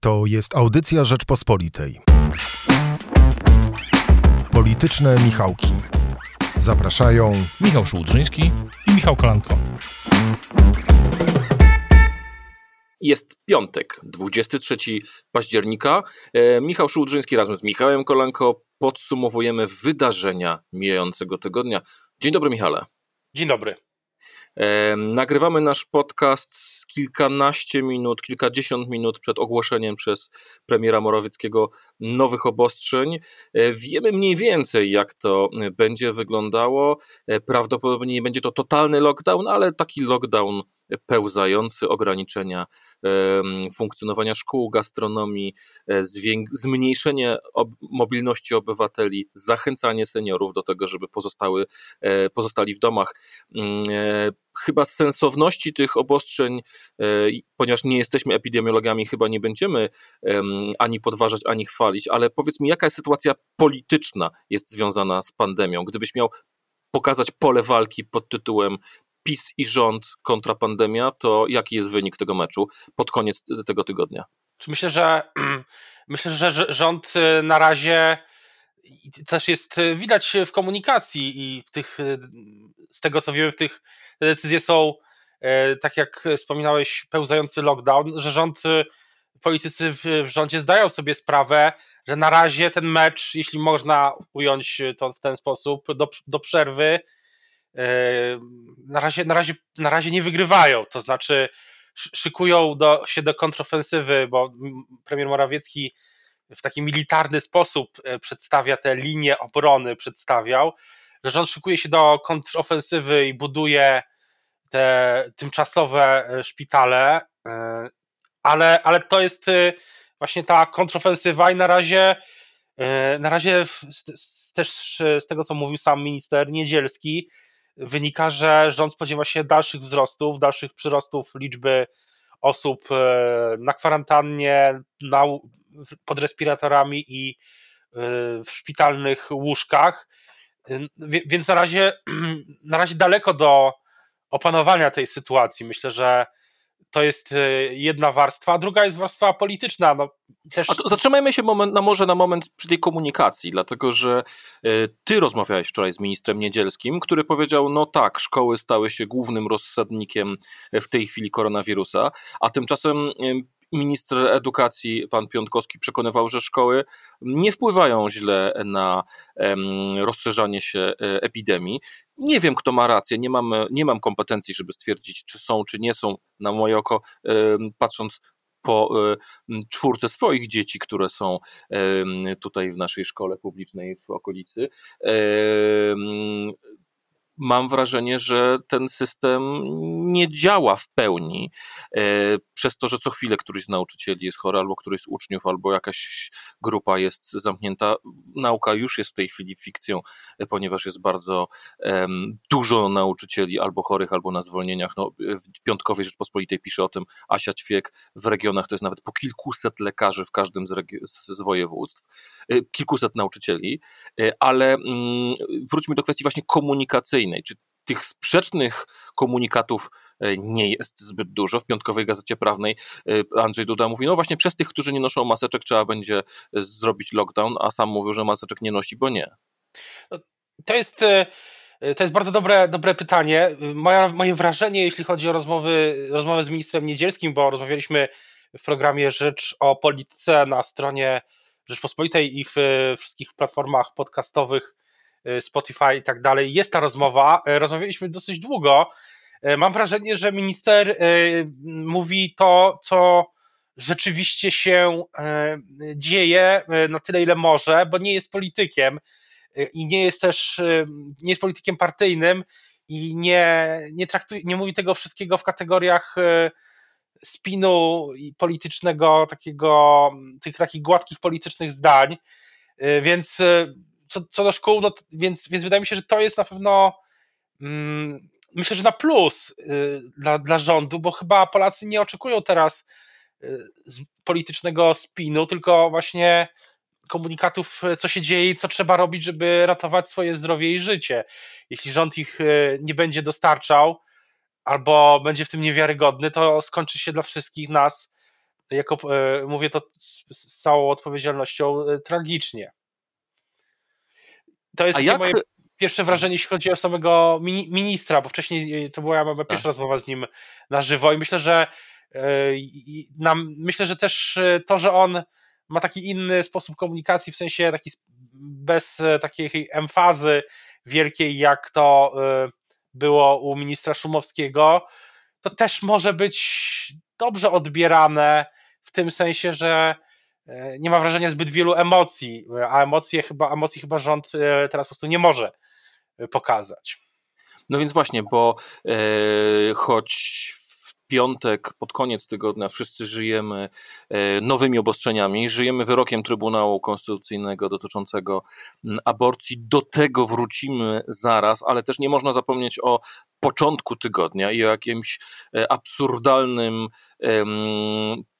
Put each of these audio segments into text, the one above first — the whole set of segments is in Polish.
To jest audycja Rzeczpospolitej. Polityczne Michałki. Zapraszają Michał Szułdrzyński i Michał Kolanko. Jest piątek, 23 października. E, Michał Szułdrzyński razem z Michałem Kolanko podsumowujemy wydarzenia mijającego tygodnia. Dzień dobry, Michale. Dzień dobry. E, nagrywamy nasz podcast z kilkanaście minut, kilkadziesiąt minut przed ogłoszeniem przez premiera Morawieckiego nowych obostrzeń. E, wiemy mniej więcej, jak to będzie wyglądało. E, prawdopodobnie nie będzie to totalny lockdown, ale taki lockdown pełzający, ograniczenia funkcjonowania szkół, gastronomii, e, zmniejszenie mobilności obywateli, zachęcanie seniorów do tego, żeby pozostały, e, pozostali w domach. Mm, e, chyba sensowności tych obostrzeń, ponieważ nie jesteśmy epidemiologami, chyba nie będziemy ani podważać, ani chwalić, ale powiedz mi, jaka sytuacja polityczna jest związana z pandemią? Gdybyś miał pokazać pole walki pod tytułem PiS i rząd kontra pandemia, to jaki jest wynik tego meczu pod koniec tego tygodnia? Myślę, że myślę, że rząd y, na razie też jest y, widać w komunikacji i w tych, y, z tego co wiemy, w tych decyzje są, tak jak wspominałeś, pełzający lockdown, że rząd, politycy w, w rządzie zdają sobie sprawę, że na razie ten mecz, jeśli można ująć to w ten sposób, do, do przerwy na razie, na, razie, na razie nie wygrywają, to znaczy szykują do, się do kontrofensywy, bo premier Morawiecki w taki militarny sposób e, przedstawia te linie obrony, przedstawiał, że rząd szykuje się do kontrofensywy i buduje te tymczasowe e, szpitale, e, ale, ale to jest właśnie ta kontrofensywa i na razie na razie też z tego, co mówił sam minister Niedzielski, wynika, że rząd spodziewa się dalszych wzrostów, dalszych przyrostów liczby osób e, na kwarantannie, na, pod respiratorami i e, w szpitalnych łóżkach. E, więc na razie, na razie daleko do opanowania tej sytuacji. Myślę, że to jest e, jedna warstwa, a druga jest warstwa polityczna. No, też... Zatrzymajmy się moment, na może na moment przy tej komunikacji, dlatego że e, ty rozmawiałeś wczoraj z ministrem Niedzielskim, który powiedział, no tak, szkoły stały się głównym rozsadnikiem w tej chwili koronawirusa, a tymczasem minister edukacji, pan Piątkowski, przekonywał, że szkoły nie wpływają źle na rozszerzanie się e, epidemii. Nie wiem, kto ma rację, nie mam, nie mam kompetencji, żeby stwierdzić, czy są, czy nie są. Na moje oko, patrząc po e, czwórce swoich dzieci, które są tutaj w naszej szkole publicznej w okolicy mam wrażenie, że ten system nie działa w pełni, e, przez to, że co chwilę któryś z nauczycieli jest chory, albo któryś z uczniów, albo jakaś grupa jest zamknięta. Nauka już jest w tej chwili fikcją, e, ponieważ jest bardzo dużo nauczycieli albo chorych, albo na zwolnieniach. No, w Piątkowej Rzeczpospolitej pisze o tym Asia Ćwiek, w regionach to jest nawet po kilkuset lekarzy w każdym z, z województw, e, kilkuset nauczycieli, ale um, wróćmy do kwestii właśnie komunikacyjnej, czy tych sprzecznych komunikatów e, nie jest zbyt dużo. W piątkowej gazecie prawnej e, Andrzej Duda mówi, no właśnie przez tych, którzy nie noszą maseczek trzeba będzie e, zrobić lockdown, a sam mówił, że maseczek nie nosi, bo nie. No, to jest, to jest bardzo dobre, dobre pytanie. Moja, moje wrażenie, jeśli chodzi o rozmowy, rozmowę z ministrem Niedzielskim, bo rozmawialiśmy w programie Rzecz o Polityce na stronie Rzeczpospolitej i w wszystkich platformach podcastowych Spotify i tak dalej, jest ta rozmowa. Y, rozmawialiśmy dosyć długo. Y, mam wrażenie, że minister mówi to, co rzeczywiście się dzieje na tyle, ile może, bo nie jest politykiem i nie jest też nie jest politykiem partyjnym i nie, nie traktuje, nie mówi tego wszystkiego w kategoriach spinu politycznego, takiego, tych takich gładkich politycznych zdań. Więc co, co do szkół, no, więc, więc wydaje mi się, że to jest na pewno mm, myślę, że na plus y, dla, dla rządu, bo chyba Polacy nie oczekują teraz y, politycznego spinu, tylko właśnie komunikatów, co się dzieje i co trzeba robić, żeby ratować swoje zdrowie i życie. Jeśli rząd ich y, nie będzie dostarczał albo będzie w tym niewiarygodny, to skończy się dla wszystkich nas jako, mówię to z całą odpowiedzialnością, tragicznie. To jest jak... moje pierwsze wrażenie, jeśli chodzi o samego ministra, bo wcześniej to była moja pierwsza tak. rozmowa z nim na żywo i myślę, że nam, myślę, że też to, że on ma taki inny sposób komunikacji, w sensie taki bez takiej emfazy wielkiej, jak to było u ministra Szumowskiego, to też może być dobrze odbierane w tym sensie, że e, nie ma wrażenia zbyt wielu emocji, a emocje chyba, emocji chyba rząd e, teraz po prostu nie może e, pokazać. No więc właśnie, bo e, choć piątek, pod koniec tygodnia wszyscy żyjemy e, nowymi obostrzeniami, żyjemy wyrokiem Trybunału Konstytucyjnego dotyczącego aborcji. Do tego wrócimy zaraz, ale też nie można zapomnieć o początku tygodnia i o jakimś e, absurdalnym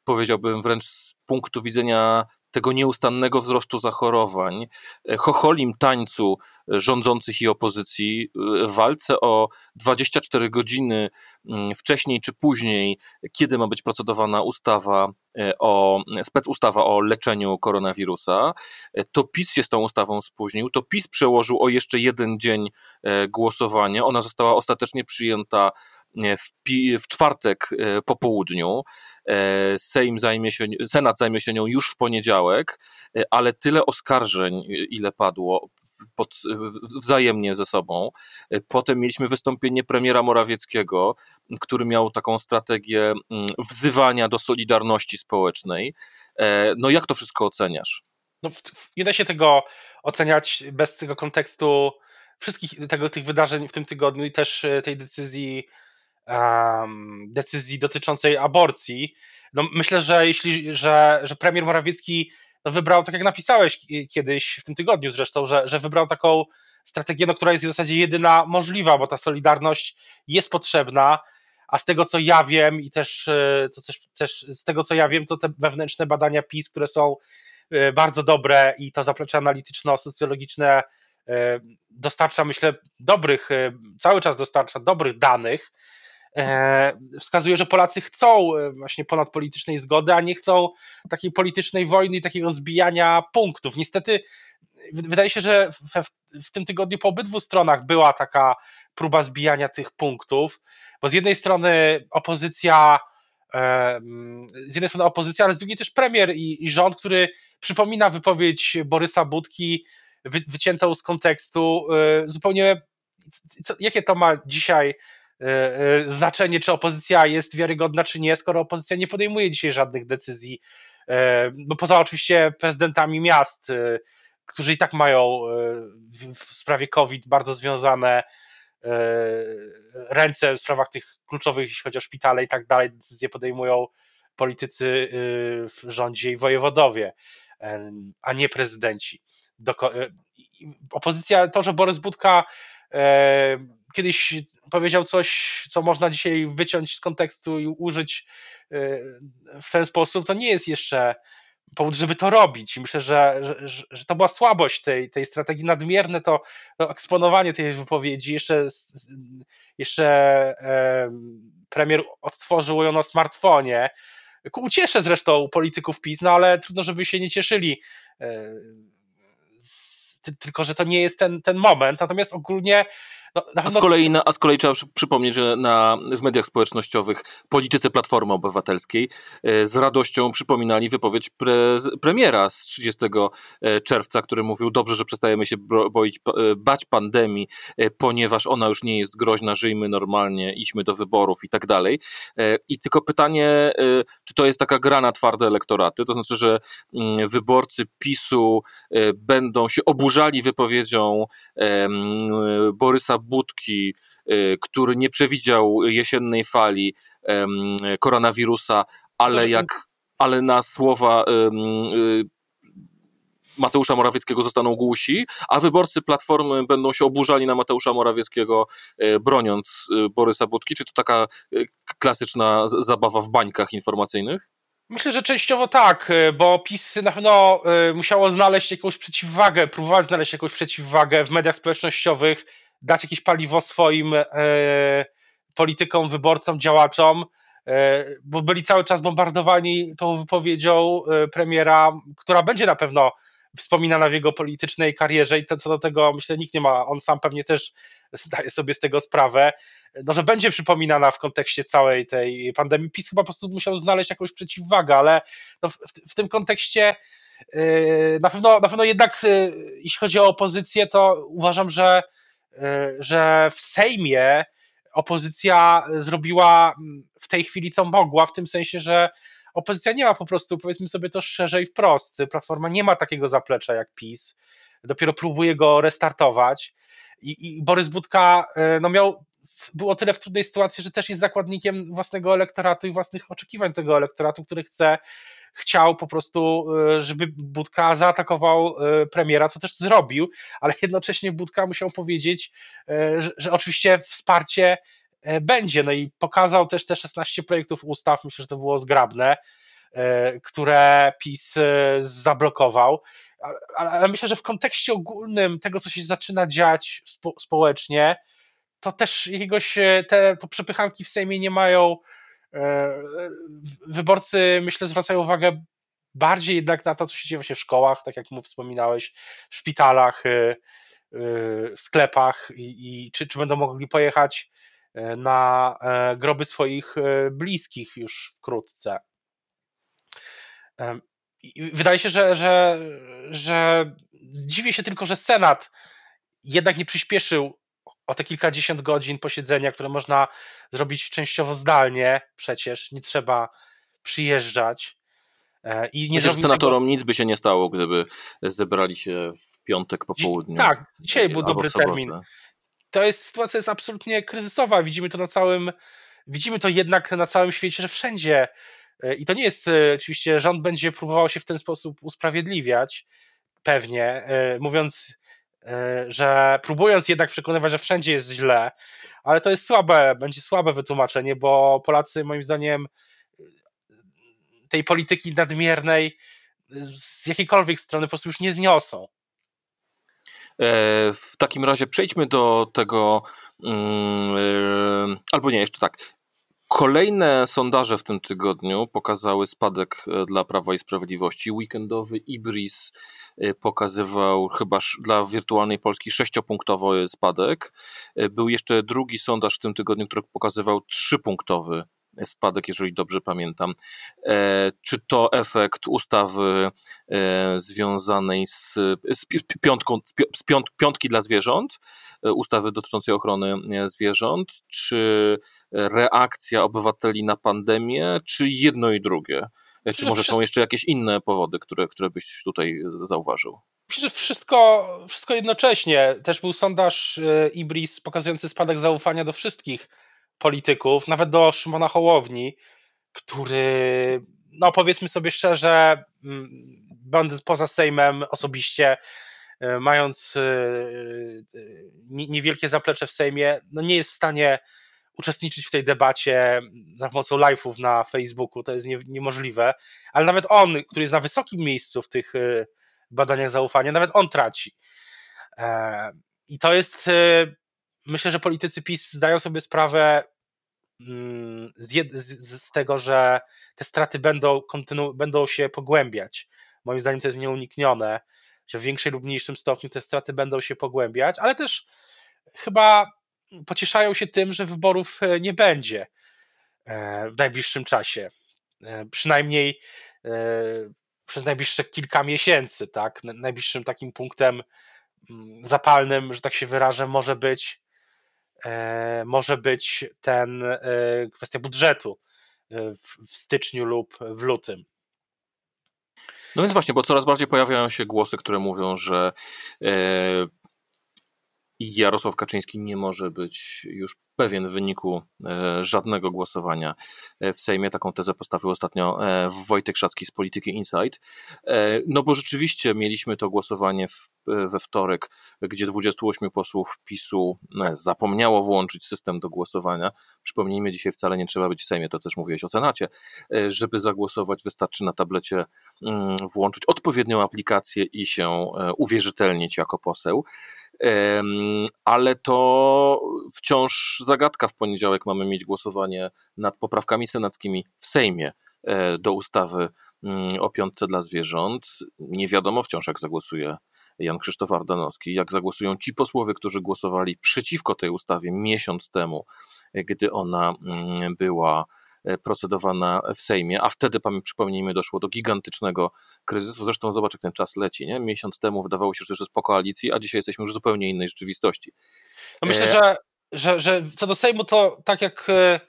powiedziałbym wręcz z punktu widzenia tego nieustannego wzrostu zachorowań, e, chocholim tańcu e, rządzących i opozycji, e, walce o 24 godziny mm, wcześniej czy później, kiedy ma być procedowana ustawa o specustawa o leczeniu koronawirusa, to PiS się z tą ustawą spóźnił, to PiS przełożył o jeszcze jeden dzień głosowanie. Ona została ostatecznie przyjęta w, w czwartek po południu. Sejm zajmie się, Senat zajmie się nią już w poniedziałek, ale tyle oskarżeń, ile padło pod, wzajemnie ze sobą. Potem mieliśmy wystąpienie premiera Morawieckiego, który miał taką strategię mm, wzywania do solidarności społecznej. No jak to wszystko oceniasz? No, nie da się tego oceniać bez tego kontekstu wszystkich tego, tych wydarzeń w tym tygodniu i też e, tej decyzji decyzji dotyczącej aborcji. No, myślę, że jeśli, że, że premier Morawiecki no, wybrał, tak jak napisałeś kiedyś w tym tygodniu zresztą, że, że wybrał taką strategię, no, która jest w zasadzie jedyna możliwa, bo ta solidarność jest potrzebna, a z tego co ja wiem i też, e, to też, też z tego co ja wiem, to te wewnętrzne badania PiS, które są e, bardzo dobre i to zaplecze analityczno-socjologiczne e, dostarcza, myślę, dobrych, cały czas dostarcza dobrych danych, E, wskazuje, że Polacy chcą e, właśnie ponadpolitycznej zgody, a nie chcą takiej politycznej wojny i takiego zbijania punktów. Niestety wydaje się, że w, w tym tygodniu po obydwu stronach była taka próba zbijania tych punktów, bo z jednej strony opozycja e, z jednej strony opozycja, ale z drugiej też premier i, i rząd, który przypomina wypowiedź Borysa Budki wy, wyciętą z kontekstu zupełnie jakie to ma dzisiaj E, e, znaczenie, czy opozycja jest wiarygodna, czy nie, skoro opozycja nie podejmuje dzisiaj żadnych decyzji, e, no poza oczywiście prezydentami miast, którzy i tak mają w sprawie COVID bardzo związane ręce w sprawach tych kluczowych, jeśli chodzi o szpitale i tak dalej, decyzje podejmują politycy w rządzie i wojewodowie, a nie prezydenci. Opozycja, to, że Borys Budka kiedyś powiedział coś, co można dzisiaj wyciąć z kontekstu i użyć e, w ten sposób, to nie jest jeszcze powód, żeby to robić. Myślę, że, że, że to była słabość tej, tej strategii, nadmierne to, eksponowanie tej wypowiedzi. Jeszcze, jeszcze e, premier odtworzył ją na smartfonie. Ku ucieszę zresztą polityków PiS, no ale trudno, żeby się nie cieszyli. E, tylko, że to nie jest ten, ten moment. Natomiast ogólnie no, a, z kolei na, a z kolei trzeba przypomnieć, że na, w mediach społecznościowych politycy Platformy Obywatelskiej e, z radością przypominali wypowiedź pre, premiera z 30 e, czerwca, który mówił, dobrze, że przestajemy się boić, e, bać pandemii, ponieważ ona już nie jest groźna, żyjmy normalnie, idźmy do wyborów i tak dalej. I tylko pytanie, czy to jest taka gra na twarde elektoraty, to znaczy, że mm, wyborcy PiSu będą się oburzali wypowiedzią Borysa Budki, y, który nie przewidział jesiennej fali koronawirusa, ale jak ale na słowa y, Mateusza Morawieckiego zostaną głusi, a wyborcy Platformy będą się oburzali na Mateusza Morawieckiego, y, broniąc Borysa Budki? Czy to taka klasyczna zabawa w bańkach informacyjnych? Myślę, że częściowo tak, bo PiS na pewno musiało znaleźć jakąś przeciwwagę, próbować znaleźć jakąś przeciwwagę w mediach społecznościowych dać jakieś paliwo swoim e, politykom, wyborcom, działaczom, bo byli cały czas bombardowani tą wypowiedzią premiera, która będzie na pewno wspominana w jego politycznej karierze i to, co do tego myślę nikt nie ma, on sam pewnie też zdaje sobie z tego sprawę, no, że będzie przypominana w kontekście całej tej pandemii. PiS chyba po prostu musiał znaleźć jakąś przeciwwagę, ale no w, w, tym kontekście na pewno, na pewno jednak jeśli chodzi o opozycję, to uważam, że, że w Sejmie opozycja zrobiła w tej chwili co mogła, w tym sensie, że opozycja nie ma po prostu, powiedzmy sobie to szczerze i wprost, Platforma nie ma takiego zaplecza jak PiS, dopiero próbuje go restartować i, i Borys Budka e, no miał, był o tyle w trudnej sytuacji, że też jest zakładnikiem własnego elektoratu i własnych oczekiwań tego elektoratu, który chce, chciał po prostu, e, żeby Budka zaatakował e, premiera, co też zrobił, ale jednocześnie Budka musiał powiedzieć, że, że oczywiście wsparcie E, będzie. No i pokazał też te 16 projektów ustaw, myślę, że to było zgrabne, e, które PiS e, zablokował. Ale myślę, że w kontekście ogólnym tego, co się zaczyna dziać spo, społecznie, to też jakiegoś te to przepychanki w Sejmie nie mają. Wyborcy, myślę, zwracają uwagę bardziej jednak na to, co się dzieje właśnie w szkołach, tak jak mu wspominałeś, w szpitalach, w sklepach i, i czy, czy będą mogli pojechać E, na e, groby swoich e, bliskich już wkrótce. wydaje się, że, że, że dziwię się tylko, że Senat jednak nie przyspieszył o te kilkadziesiąt godzin posiedzenia, które można zrobić częściowo zdalnie, przecież nie trzeba przyjeżdżać. I nie Myślę, senatorom nic by się nie stało, gdyby zebrali się w piątek po południu. Tak, dzisiaj był dobry termin to jest sytuacja jest absolutnie kryzysowa. Widzimy to na całym, widzimy to jednak na całym świecie, że wszędzie. E, I to nie jest, e, oczywiście, rząd będzie próbował się w ten sposób usprawiedliwiać, pewnie, e, mówiąc, że próbując jednak przekonywać, że wszędzie jest źle, ale to jest słabe, będzie słabe wytłumaczenie, bo Polacy, moim zdaniem, tej polityki nadmiernej z jakiejkolwiek strony po prostu już nie zniosą. E, w takim razie przejdźmy do tego, mm, e, albo nie, jeszcze tak. Kolejne sondaże w tym tygodniu pokazały spadek e, dla Prawa i Sprawiedliwości. Weekendowy Ibris pokazywał chyba dla wirtualnej Polski sześciopunktowy spadek. Był jeszcze drugi sondaż w tym tygodniu, który pokazywał trzypunktowy spadek, jeżeli dobrze pamiętam. E, czy to efekt ustawy e, związanej z, z piątką, z piąt, piątki dla zwierząt, e, ustawy dotyczącej ochrony zwierząt, czy reakcja obywateli na pandemię, czy jedno i drugie? Czy może są jeszcze jakieś inne powody, które, które byś tutaj zauważył? Wszystko, wszystko jednocześnie. Też był sondaż Ibris pokazujący spadek zaufania do wszystkich polityków, nawet do Szymona Hołowni, który, no powiedzmy sobie szczerze, mm, będąc poza Sejmem osobiście, e, mając e, e, niewielkie zaplecze w Sejmie, no nie jest w stanie uczestniczyć w tej debacie za pomocą live'ów na Facebooku, to jest nie, niemożliwe, ale nawet on, który jest na wysokim miejscu w tych badaniach zaufania, nawet on traci. I to jest myślę, że politycy PiS zdają sobie sprawę mm, z, z, z tego, że te straty będą, kontynu- będą się pogłębiać. Moim zdaniem to jest nieuniknione, że w większym lub mniejszym stopniu te straty będą się pogłębiać, ale też chyba pocieszają się tym, że wyborów e, nie będzie e, w najbliższym czasie. E, przynajmniej przez najbliższe kilka miesięcy, tak? Najbliższym takim punktem mm, zapalnym, że tak się wyrażę, może być może być ten e, kwestia budżetu e, w, styczniu lub w lutym. No więc właśnie, bo coraz bardziej pojawiają się głosy, które mówią, że Jarosław Kaczyński nie może być już pewien w wyniku e, żadnego głosowania e, w Sejmie. Taką tezę postawił ostatnio e, Wojtek Szacki z Polityki Insight. No bo rzeczywiście mieliśmy to głosowanie w, we wtorek, gdzie 28 posłów PiSu zapomniało włączyć system do głosowania. Przypomnijmy, dzisiaj wcale nie trzeba być w Sejmie, to też mówiłeś o Senacie. Żeby zagłosować, wystarczy na tablecie mm, włączyć odpowiednią aplikację i się uwierzytelnić jako poseł. Ale to wciąż zagadka. W poniedziałek mamy mieć głosowanie nad poprawkami senackimi w Sejmie e, do ustawy mm, o piątce dla zwierząt. Nie wiadomo wciąż, jak zagłosuje Jan Krzysztof Ardanowski, jak zagłosują ci posłowie, którzy głosowali przeciwko tej ustawie miesiąc temu, gdy ona mm, była procedowana w Sejmie, a wtedy, przypomnijmy, doszło do gigantycznego kryzysu. Zresztą zobacz, jak ten czas leci. Nie? Miesiąc temu wydawało się, że jest po koalicji, a dzisiaj jesteśmy już w zupełnie innej rzeczywistości. No myślę, e, że, że, że co do Sejmu, to tak jak, e,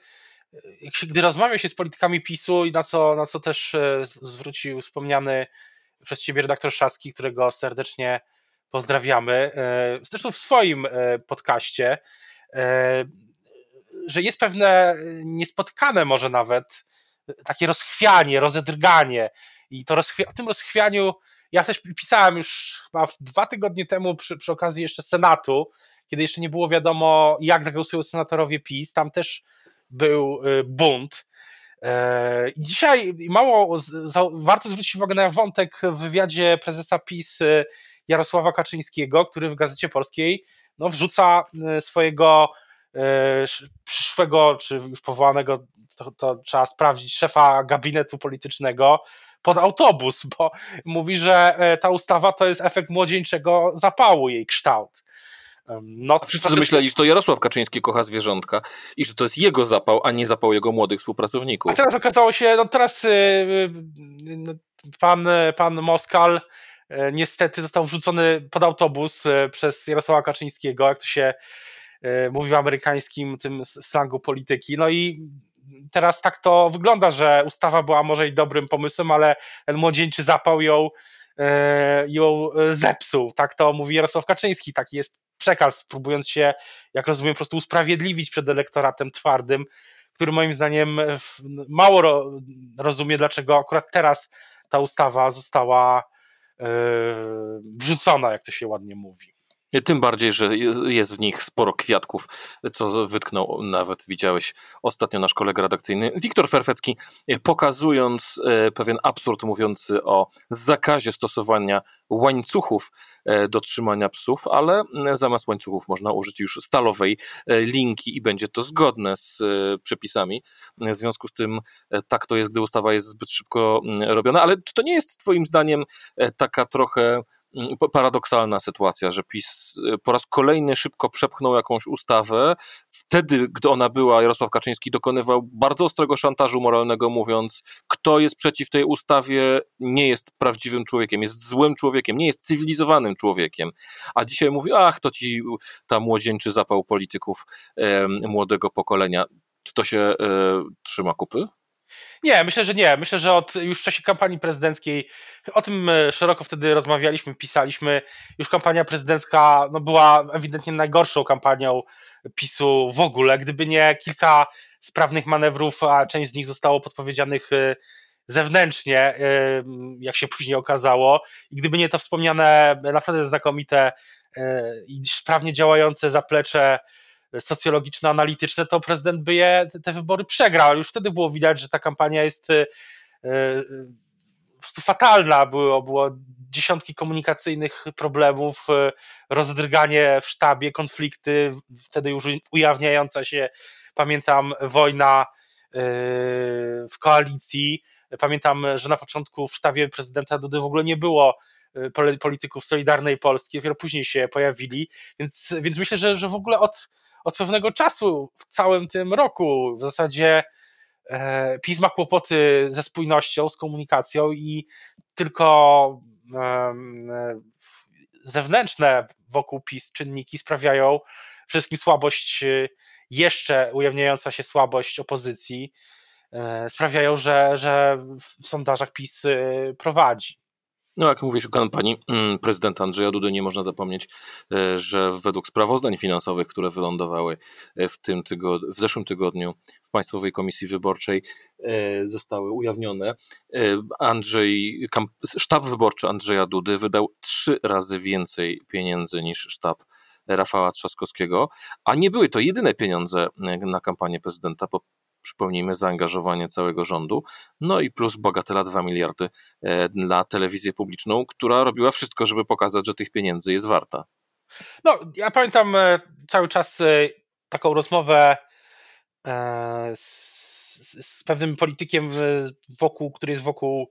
jak się, gdy rozmawia się z politykami PiSu i na co, na co też zwrócił wspomniany przez ciebie redaktor Szaski, którego serdecznie pozdrawiamy, zresztą w swoim podcaście, że jest pewne niespotkane może nawet takie rozchwianie, rozedrganie i to rozchwi- o tym rozchwianiu ja też pisałem już chyba dwa tygodnie temu przy, przy okazji jeszcze Senatu, kiedy jeszcze nie było wiadomo jak zagłosują senatorowie PiS, tam też był y, bunt. E, I dzisiaj mało warto zwrócić uwagę na wątek w wywiadzie prezesa PiS y, Jarosława Kaczyńskiego, który w Gazecie Polskiej no, wrzuca y, swojego przyszłego, czy już powołanego, to, to trzeba sprawdzić, szefa gabinetu politycznego pod autobus, bo mówi, że e, ta ustawa to jest efekt młodzieńczego zapału, jej kształt. No, a wszyscy to... myśleli, że to Jarosław Kaczyński kocha zwierzątka i że to jest jego zapał, a nie zapał jego młodych współpracowników. A teraz okazało się, no teraz yy, yy, pan, pan Moskal niestety został wrzucony pod autobus przez Jarosława Kaczyńskiego, jak to się E, mówi w amerykańskim tym slangu polityki. No i teraz tak to wygląda, że ustawa była może i dobrym pomysłem, ale ten młodzieńczy zapał ją, e, ją zepsuł. Tak to mówi Jarosław Kaczyński. Taki jest przekaz, próbując się, jak rozumiem, po prostu usprawiedliwić przed elektoratem twardym, który moim zdaniem mało rozumie, dlaczego akurat teraz ta ustawa została e, wrzucona, jak to się ładnie mówi. Tym bardziej, że jest w nich sporo kwiatków, co wytknął nawet, widziałeś ostatnio nasz kolega redakcyjny Wiktor Ferfecki, pokazując e, pewien absurd mówiący o zakazie stosowania łańcuchów e, do trzymania psów, ale zamiast łańcuchów można użyć już stalowej e, linki i będzie to zgodne z przepisami. W związku z tym tak to jest, gdy ustawa jest zbyt szybko robiona, ale czy to nie jest twoim zdaniem taka trochę Mm, paradoksalna sytuacja, że PiS y, po raz kolejny szybko przepchnął jakąś ustawę. Wtedy, gdy ona była, Jarosław Kaczyński dokonywał bardzo ostrego szantażu moralnego, mówiąc, kto jest przeciw tej ustawie, nie jest prawdziwym człowiekiem, jest złym człowiekiem, nie jest cywilizowanym człowiekiem. A dzisiaj mówi, ach, to ci ta młodzieńczy zapał polityków e, młodego pokolenia. Czy to się e, trzyma kupy? Nie, myślę, że nie. Myślę, że od już w czasie kampanii prezydenckiej o tym e, szeroko wtedy rozmawialiśmy, pisaliśmy. Już kampania prezydencka no, była ewidentnie najgorszą kampanią PiSu w ogóle. Gdyby nie kilka sprawnych manewrów, a część z nich zostało podpowiedzianych e, zewnętrznie, e, jak się później okazało, i gdyby nie to wspomniane naprawdę znakomite i sprawnie działające zaplecze socjologiczno-analityczne, to prezydent by je, te wybory przegrał. Już wtedy było widać, że ta kampania jest e, e, po prostu fatalna. Było, było dziesiątki komunikacyjnych problemów, e, rozdrganie w sztabie, konflikty, wtedy już ujawniająca się, pamiętam, wojna w koalicji. Pamiętam, że na początku w sztabie prezydenta Dudy w ogóle nie było polityków Solidarnej Polski, dopiero później się pojawili, więc, więc myślę, że, że w ogóle od, od pewnego czasu w całym tym roku w zasadzie e, PiS ma kłopoty ze spójnością, z komunikacją i tylko zewnętrzne wokół PiS czynniki sprawiają przede wszystkim słabość, e, jeszcze ujawniająca się słabość opozycji, e, sprawiają, że, że w sondażach PiS prowadzi. No, jak mówisz o kampanii mm, prezydenta Andrzeja Dudy, nie można zapomnieć, e, że według sprawozdań finansowych, które wylądowały e, w, tym tygodniu, w zeszłym tygodniu w Państwowej Komisji Wyborczej, e, zostały ujawnione. Andrzej, sztab wyborczy Andrzeja Dudy wydał trzy razy więcej pieniędzy niż sztab Rafała Trzaskowskiego, a nie były to jedyne pieniądze na kampanię prezydenta, bo przypomnijmy, zaangażowanie całego rządu, no i plus bagatela 2 miliardy e, dla telewizję publiczną, która robiła wszystko, żeby pokazać, że tych pieniędzy jest warta. No, ja pamiętam e, cały czas e, taką rozmowę z, z pewnym politykiem wokół, który jest wokół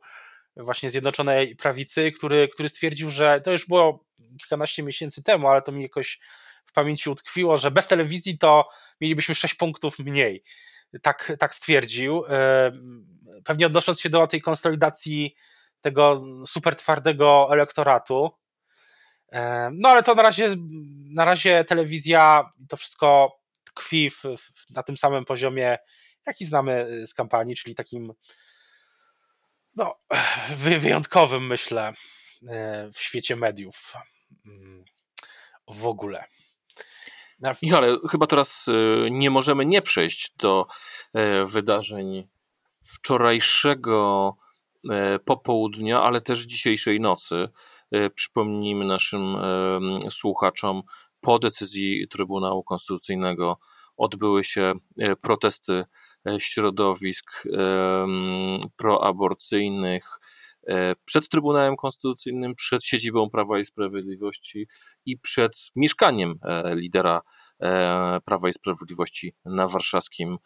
właśnie Zjednoczonej Prawicy, który, który stwierdził, że to już było kilkanaście miesięcy temu, ale to mi jakoś w pamięci utkwiło, że bez telewizji to mielibyśmy 6 punktów mniej. Tak, tak stwierdził. E, pewnie odnosząc się do tej konsolidacji tego super twardego elektoratu. E, no ale to na razie, na razie telewizja to wszystko tkwi w, w, na tym samym poziomie, jaki znamy z kampanii, czyli takim no, wyjątkowym, myślę, e, w świecie mediów mm, w ogóle. Michale, chyba teraz e, nie możemy nie przejść do e, wydarzeń wczorajszego popołudnia, ale też dzisiejszej nocy. Przypomnijmy naszym słuchaczom, po decyzji Trybunału Konstytucyjnego odbyły się protesty E, środowisk proaborcyjnych e, przed Trybunałem Konstytucyjnym, przed siedzibą Prawa i Sprawiedliwości i przed mieszkaniem e, lidera Prawa i Sprawiedliwości na warszawskim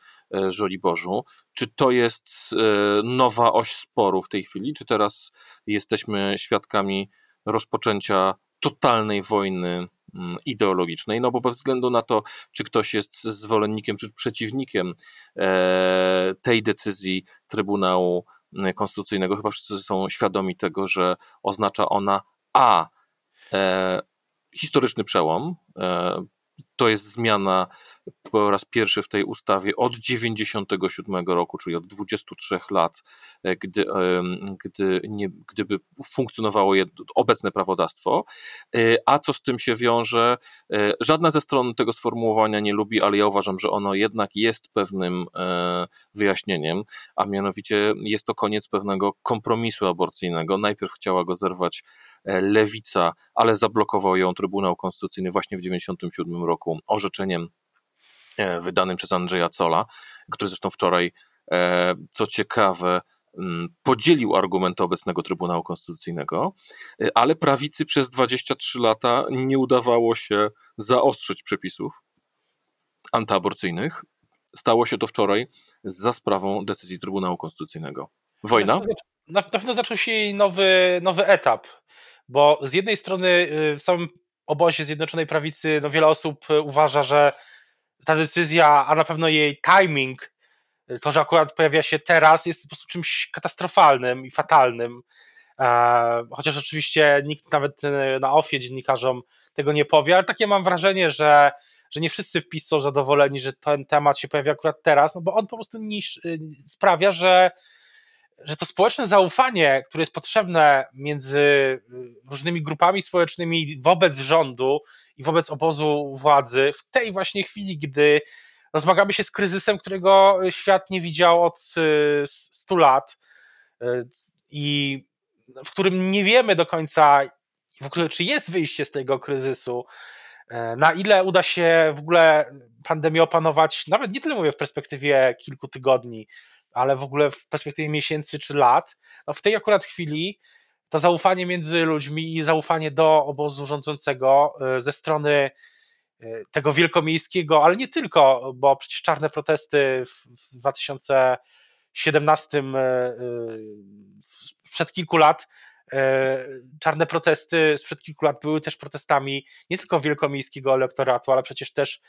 Żoliborzu. Czy to jest nowa oś sporu w tej chwili? Czy teraz jesteśmy świadkami rozpoczęcia totalnej wojny Mm, ideologicznej, no bo bez względu na to, czy ktoś jest zwolennikiem czy przeciwnikiem e, tej decyzji Trybunału Konstytucyjnego, chyba wszyscy są świadomi tego, że oznacza ona a e, historyczny przełom, e, to jest zmiana po raz pierwszy w tej ustawie od 97 roku, czyli od 23 lat, e, gdy, gdy nie, gdyby funkcjonowało obecne prawodawstwo. E, a co z tym się wiąże? E, żadna ze stron tego sformułowania nie lubi, ale ja uważam, że ono jednak jest pewnym wyjaśnieniem, a mianowicie jest to koniec pewnego kompromisu aborcyjnego. Najpierw chciała go zerwać lewica, ale zablokował ją Trybunał Konstytucyjny właśnie w 97 roku orzeczeniem E, wydanym przez Andrzeja Cola, który zresztą wczoraj, e, co ciekawe, mm, podzielił argumenty obecnego Trybunału Konstytucyjnego, e, ale prawicy przez 23 lata nie udawało się zaostrzyć przepisów antyaborcyjnych. Stało się to wczoraj za sprawą decyzji Trybunału Konstytucyjnego. Wojna? Na pewno zaczął się nowy, nowy etap, bo z jednej strony y, w samym obozie Zjednoczonej Prawicy no wiele osób y, uważa, że ta decyzja, a na pewno jej timing, to, że akurat pojawia się teraz, jest po prostu czymś katastrofalnym i fatalnym. E, chociaż oczywiście nikt nawet na ofie dziennikarzom tego nie powie, ale takie mam wrażenie, że, że nie wszyscy w PiS są zadowoleni, że ten temat się pojawia akurat teraz, no bo on po prostu niż, sprawia, że, że to społeczne zaufanie, które jest potrzebne między różnymi grupami społecznymi wobec rządu i wobec obozu władzy w tej właśnie chwili, gdy rozmagamy się z kryzysem, którego świat nie widział od 100 lat e, i w którym nie wiemy do końca, w ogóle, czy jest wyjście z tego kryzysu, e, na ile uda się w ogóle pandemię opanować, nawet nie tyle mówię w perspektywie kilku tygodni, ale w ogóle w perspektywie miesięcy czy lat, no w tej akurat chwili to zaufanie między ludźmi i zaufanie do obozu rządzącego e, ze strony e, tego wielkomiejskiego, ale nie tylko, bo przecież czarne protesty w 2017 e, sprzed kilku lat czarne protesty sprzed kilku lat były też protestami nie tylko wielkomiejskiego elektoratu, ale przecież też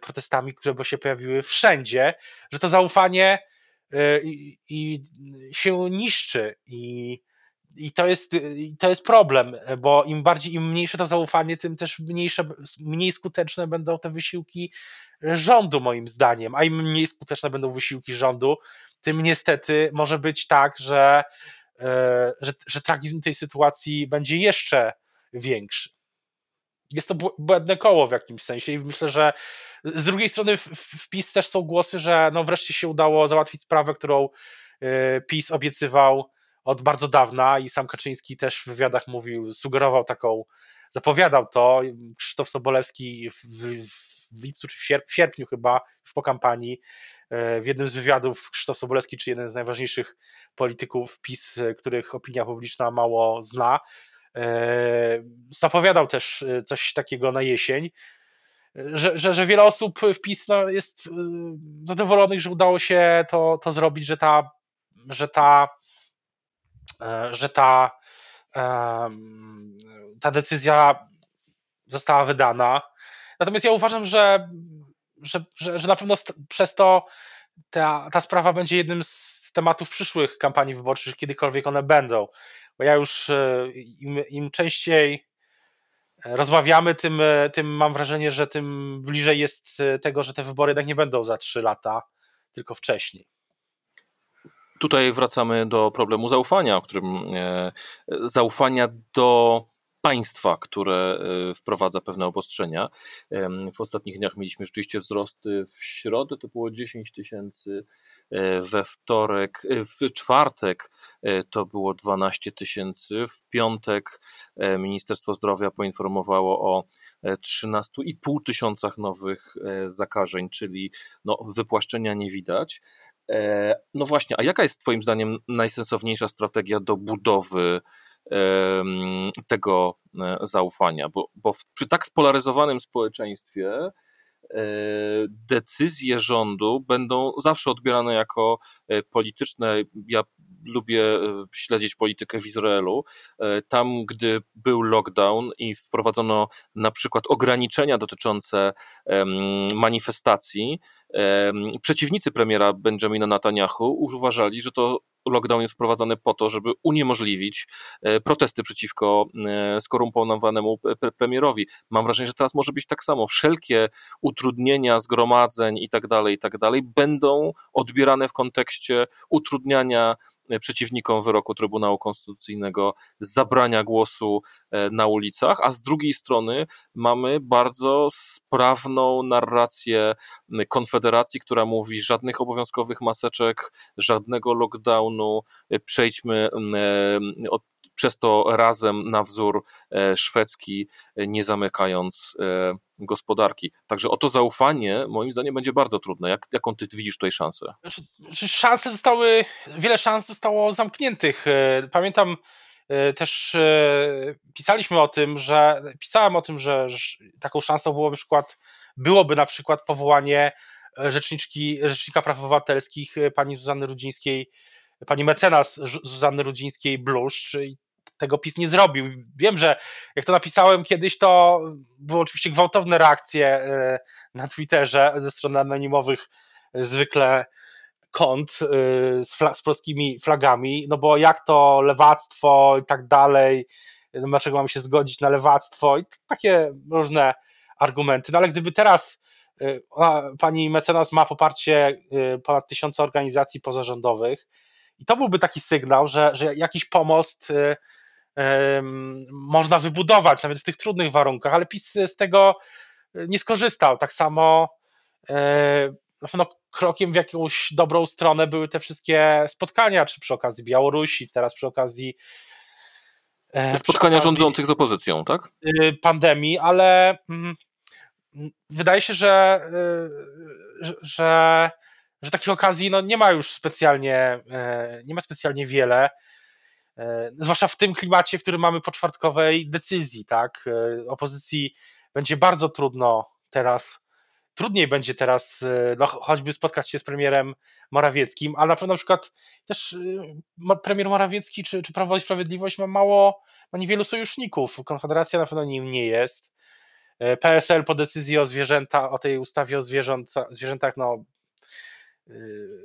protestami, które się pojawiły wszędzie, że to zaufanie i, i się niszczy i i to jest, to jest problem, bo im bardziej, im mniejsze to zaufanie, tym też mniejsze, mniej skuteczne będą te wysiłki rządu, moim zdaniem. A im mniej skuteczne będą wysiłki rządu, tym niestety może być tak, że, e, że, że tragizm tej sytuacji będzie jeszcze większy. Jest to błędne koło w jakimś sensie i myślę, że z drugiej strony w, PiS też są głosy, że no wreszcie się udało załatwić sprawę, którą e, PiS obiecywał od bardzo dawna i sam Kaczyński też w wywiadach mówił, sugerował taką, zapowiadał to. Krzysztof Sobolewski w, w lipcu czy w, sierp, w sierpniu chyba, już po kampanii, e, w jednym z wywiadów Krzysztof Sobolewski, czy jeden z najważniejszych polityków PiS, których opinia publiczna mało zna, zapowiadał też coś takiego na jesień, że, że, że wiele osób w PiS no, jest zadowolonych, że udało się to, to zrobić, że ta, że ta, że ta, ta decyzja została wydana. Natomiast ja uważam, że, że, że, że na pewno przez to ta, ta sprawa będzie jednym z tematów przyszłych kampanii wyborczych, kiedykolwiek one będą. Bo ja już e, im, im częściej rozmawiamy, tym, e, tym mam wrażenie, że tym bliżej jest e, tego, że te wybory jednak nie będą za trzy lata, tylko wcześniej. Tutaj wracamy do problemu zaufania, o którym zaufania do państwa, które e, wprowadza pewne obostrzenia. W ostatnich dniach mieliśmy rzeczywiście wzrosty. W środę to było 10 tysięcy, e, we wtorek, e, w czwartek to było 12 tysięcy, w piątek Ministerstwo Zdrowia poinformowało o 13,5 tysiącach nowych zakażeń, czyli no, wypłaszczenia nie widać. No właśnie, a jaka jest Twoim zdaniem najsensowniejsza strategia do budowy tego e, zaufania, bo, bo przy tak spolaryzowanym społeczeństwie e, decyzje rządu będą zawsze odbierane jako e, polityczne. Ja lubię śledzić politykę w Izraelu. Tam, gdy był lockdown i wprowadzono na przykład ograniczenia dotyczące manifestacji, przeciwnicy premiera Benjamina Netanyahu uważali, że to lockdown jest wprowadzany po to, żeby uniemożliwić e, protesty przeciwko e, skorumpowanemu premierowi. Mam wrażenie, że teraz może być tak samo. Wszelkie utrudnienia zgromadzeń i tak dalej, i tak dalej będą odbierane w kontekście utrudniania przeciwnikom wyroku Trybunału Konstytucyjnego zabrania głosu e, na ulicach, a z drugiej strony mamy bardzo sprawną narrację Konfederacji, która mówi żadnych obowiązkowych maseczek, żadnego lockdownu, e, przejdźmy e, od przez to razem na wzór szwedzki, nie zamykając gospodarki. Także o to zaufanie, moim zdaniem, będzie bardzo trudne. Jak, jaką ty widzisz tutaj szansę? Znaczy, szanse zostały, wiele szans zostało zamkniętych. E, pamiętam e, też e, pisaliśmy o tym, że pisałem o tym, że, taką szansą było na przykład, byłoby na przykład powołanie rzeczniczki, rzecznika praw obywatelskich pani Zuzanny Rudzińskiej, pani mecenas Zuzanny Rudzińskiej-Bluszcz, tego PiS nie zrobił. Wiem, że jak to napisałem kiedyś, to były oczywiście gwałtowne reakcje e, na Twitterze ze strony anonimowych e, zwykle kont e, z, z polskimi flagami, no bo jak to lewactwo i tak dalej, no dlaczego mamy się zgodzić na lewactwo i takie różne argumenty. No ale gdyby teraz pani mecenas ma poparcie ponad tysiąca organizacji pozarządowych i to byłby taki sygnał, że, że jakiś pomost można wybudować, nawet w tych trudnych warunkach, ale PiS z tego e, nie skorzystał. Tak samo e, pewno krokiem w jakąś dobrą stronę były te wszystkie spotkania, czy przy okazji Białorusi, teraz przy okazji e, spotkania okazji rządzących z opozycją, tak? Pandemii, ale mm, wydaje się, że, że, że takich okazji no, nie ma już specjalnie, nie ma specjalnie wiele. E, zwłaszcza w tym klimacie, który mamy po czwartkowej decyzji, tak? E, opozycji będzie bardzo trudno teraz, trudniej będzie teraz e, no, choćby spotkać się z premierem Morawieckim, ale na pewno na przykład też premier Morawiecki czy, czy Prawo i Sprawiedliwość ma mało, ma niewielu sojuszników. Konfederacja na pewno nim nie jest. PSL po decyzji o zwierzęta, o tej ustawie o zwierzęta, zwierzętach, no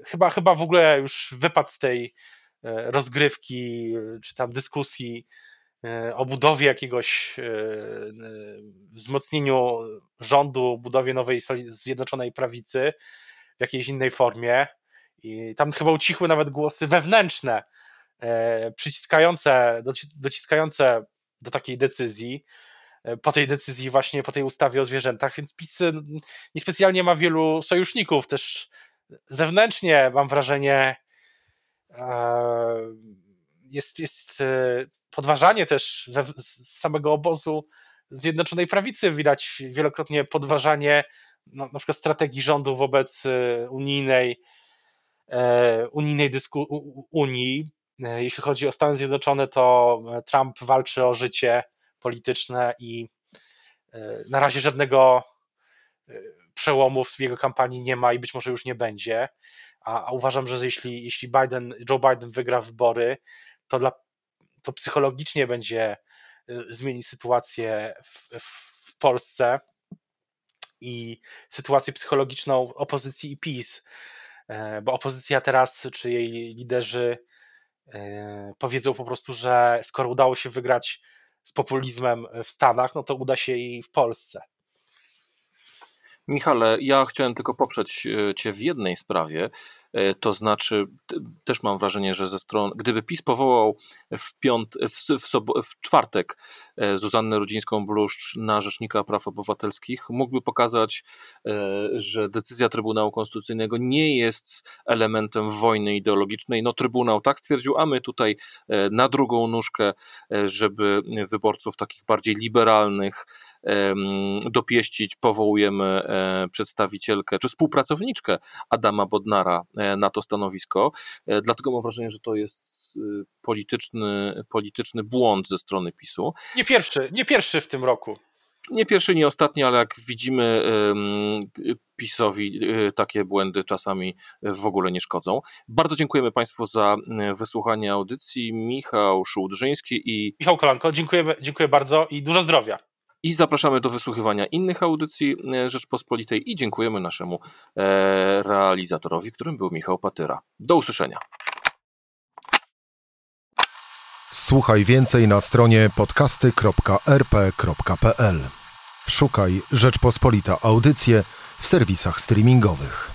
chyba, chyba w ogóle już wypadł z tej rozgrywki, czy tam dyskusji e, o budowie jakiegoś e, wzmocnieniu rządu, budowie nowej zjednoczonej prawicy w jakiejś innej formie. I tam chyba ucichły nawet głosy wewnętrzne, przyciskające, dociskające do takiej decyzji, po tej decyzji właśnie, po tej ustawie o zwierzętach, więc PiS niespecjalnie ma wielu sojuszników, też zewnętrznie mam wrażenie jest, jest e, podważanie też z samego obozu Zjednoczonej Prawicy. Widać wielokrotnie podważanie no, na przykład strategii rządu wobec e, unijnej, e, unijnej dysku, Unii. jeśli chodzi o Stany Zjednoczone, to Trump walczy o życie polityczne i na razie żadnego przełomu w jego kampanii nie ma i być może już nie będzie. A, a uważam, że jeśli, jeśli Biden, Joe Biden wygra wybory, to, dla, to psychologicznie będzie zmieni sytuację w, w Polsce i sytuację psychologiczną opozycji i PiS, e, bo opozycja teraz, czy jej liderzy e, powiedzą po prostu, że skoro udało się wygrać z populizmem w Stanach, no to uda się i w Polsce. Michale, ja chciałem tylko poprzeć e, Cię w jednej sprawie. E, to znaczy, też mam wrażenie, że ze strony, gdyby PiS powołał w, piąt, w, w, sob, w czwartek e, Zuzannę Rudzińską-Bluszcz na Rzecznika Praw Obywatelskich, mógłby pokazać, e, że decyzja Trybunału Konstytucyjnego nie jest elementem wojny ideologicznej. No, Trybunał tak stwierdził, a my tutaj na drugą nóżkę, żeby wyborców takich bardziej liberalnych dopieścić, powołujemy przedstawicielkę czy współpracowniczkę Adama Bodnara na to stanowisko. E, dlatego mam wrażenie, że to jest y, polityczny, polityczny błąd ze strony PiSu. Nie pierwszy, nie pierwszy w tym roku. Nie pierwszy, nie ostatni, ale jak widzimy, PiSowi takie błędy czasami w ogóle nie szkodzą. Bardzo dziękujemy Państwu za wysłuchanie audycji. Michał Szułdrzyński i. Michał Kolanko, dziękuję, dziękuję bardzo i dużo zdrowia. I zapraszamy do wysłuchiwania innych audycji e, Rzeczpospolitej i dziękujemy naszemu e, realizatorowi, którym był Michał Patyra. Do usłyszenia. Słuchaj więcej na stronie podcasty.rp.pl. Szukaj Rzeczpospolita Audycje w serwisach streamingowych.